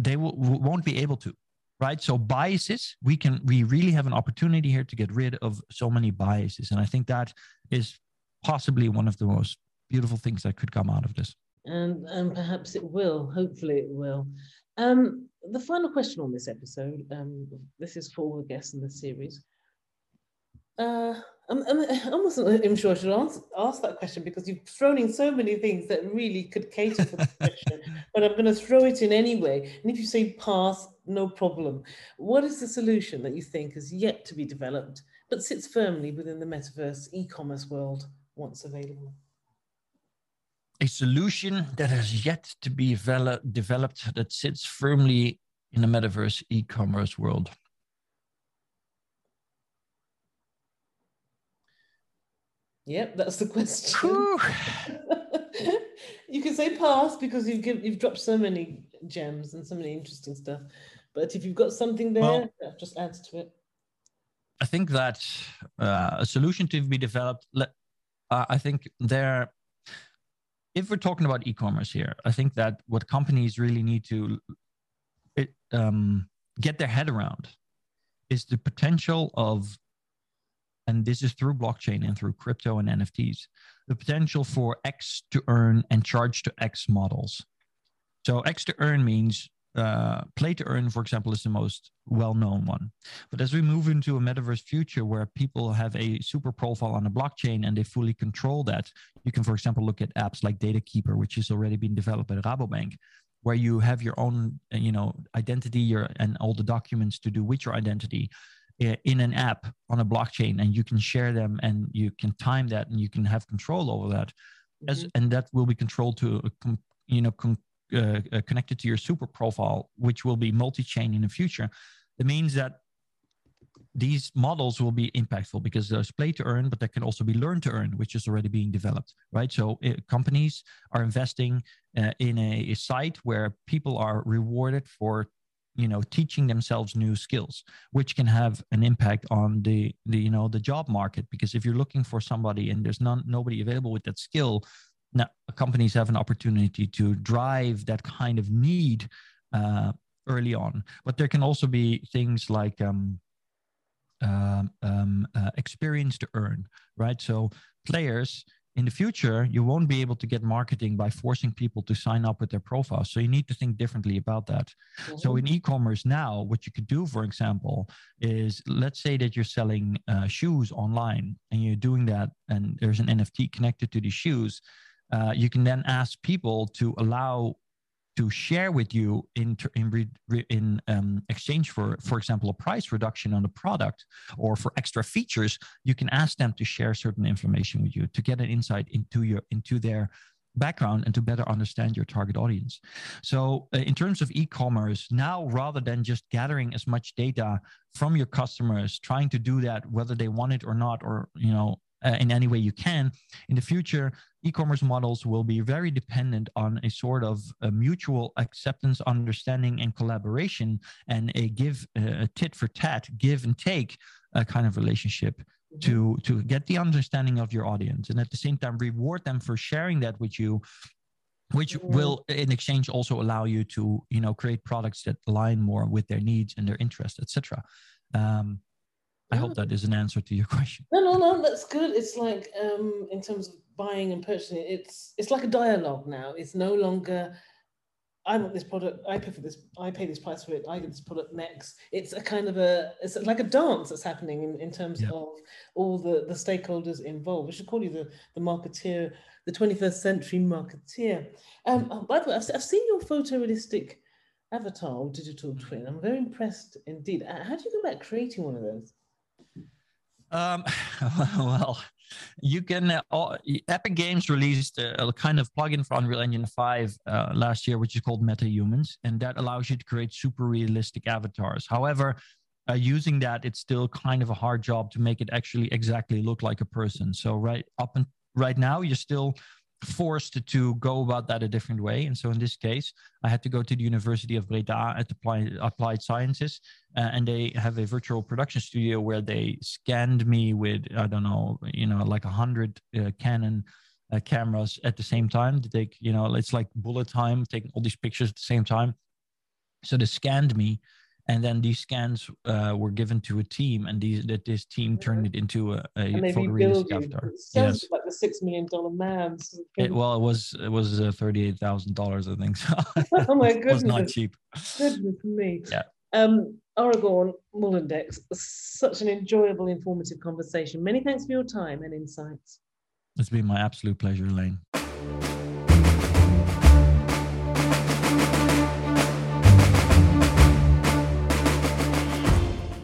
They will, won't be able to right? So biases we can we really have an opportunity here to get rid of so many biases. And i think that is possibly one of the most beautiful things that could come out of this and and perhaps it will. Hopefully, it will. Um, the final question on this episode. Um, this is for all the guests in the series. Uh, I'm, I'm, I wasn't even sure I should ask, ask that question because you've thrown in so many things that really could cater for the question, but I'm going to throw it in anyway. And if you say pass, no problem. What is the solution that you think is yet to be developed but sits firmly within the metaverse e-commerce world once available? A solution that has yet to be developed that sits firmly in the metaverse e-commerce world? Yep, that's the question. you can say pass because you've give, you've dropped so many gems and so many interesting stuff. But if you've got something there, well, that just adds to it. I think that uh, a solution to be developed. Uh, I think there if we're talking about e-commerce here, I think that what companies really need to it, um, get their head around is the potential of, and this is through blockchain and through crypto and NFTs, the potential for X to earn and charge to X models. So X to earn means uh, play to earn, for example, is the most well-known one. But as we move into a metaverse future where people have a super profile on a blockchain and they fully control that, you can, for example, look at apps like Data Keeper, which is already being developed by Rabobank, where you have your own, uh, you know, identity your, and all the documents to do with your identity uh, in an app on a blockchain, and you can share them and you can time that and you can have control over that. As, mm-hmm. and that will be controlled to a, you know com- uh, uh, connected to your super profile, which will be multi-chain in the future. That means that these models will be impactful because there's play to earn, but there can also be learn to earn, which is already being developed, right? So uh, companies are investing uh, in a, a, site where people are rewarded for, you know, teaching themselves new skills, which can have an impact on the, the you know, the job market. Because if you're looking for somebody and there's none, nobody available with that skill, now companies have an opportunity to drive that kind of need uh, early on. But there can also be things like um, um, um, uh, experience to earn right? So players in the future you won't be able to get marketing by forcing people to sign up with their profiles so you need to think differently about that. Mm-hmm. so in e-commerce now what you could do for example is let's say that you're selling uh, shoes online and you're doing that and there's an nft connected to the shoes uh, you can then ask people to allow to share with you in in, in um, exchange for for example a price reduction on the product or for extra features you can ask them to share certain information with you to get an insight into your into their background and to better understand your target audience so uh, in terms of e-commerce now rather than just gathering as much data from your customers trying to do that whether they want it or not or you know uh, in any way you can. In the future, e-commerce models will be very dependent on a sort of a mutual acceptance, understanding, and collaboration, and a give uh, a tit for tat, give and take uh, kind of relationship mm-hmm. to to get the understanding of your audience, and at the same time reward them for sharing that with you which mm-hmm. will in exchange also allow you to you know create products that align more with their needs and their interests etc um, I hope that is an answer to your question. No, no, no, that's good. It's like um, in terms of buying and purchasing, it's it's like a dialogue now. It's no longer I want this product, I pay for this, I pay this price for it, I get this product next. It's a kind of a it's like a dance that's happening in, in terms yeah. of all the, the stakeholders involved. We should call you the, the marketeer, the 21st century marketeer. Um, oh, by the way, I've, I've seen your photorealistic avatar or digital twin. I'm very impressed indeed. How do you go about creating one of those? Um, well, you can. Uh, all, Epic Games released a, a, kind of plugin for Unreal Engine 5 uh, last year, which is called MetaHumans, and that allows you to create super realistic avatars. However, uh, using that, it's still kind of a hard job to make it actually exactly look like a person. So right up and right now, you're still forced to go about that a different way. And so in this case, I had to go to the University of Breda at Applied, Applied Sciences, uh, and they have a virtual production studio where they scanned me with I don't know, you know, like a hundred uh, Canon. Uh, cameras at the same time to take, you know, it's like bullet time, taking all these pictures at the same time. So they scanned me and then these scans uh, were given to a team, and these that this team turned it into a, a photorealistic avatar. It yes. like the six million dollar man. It, well, it was it was uh, thirty eight thousand dollars, I think. So oh my goodness, it was not cheap. Goodness me. Yeah. Um, Aragorn Meulendijks, such an enjoyable, informative conversation. Many thanks for your time and insights. It's been my absolute pleasure, Elaine.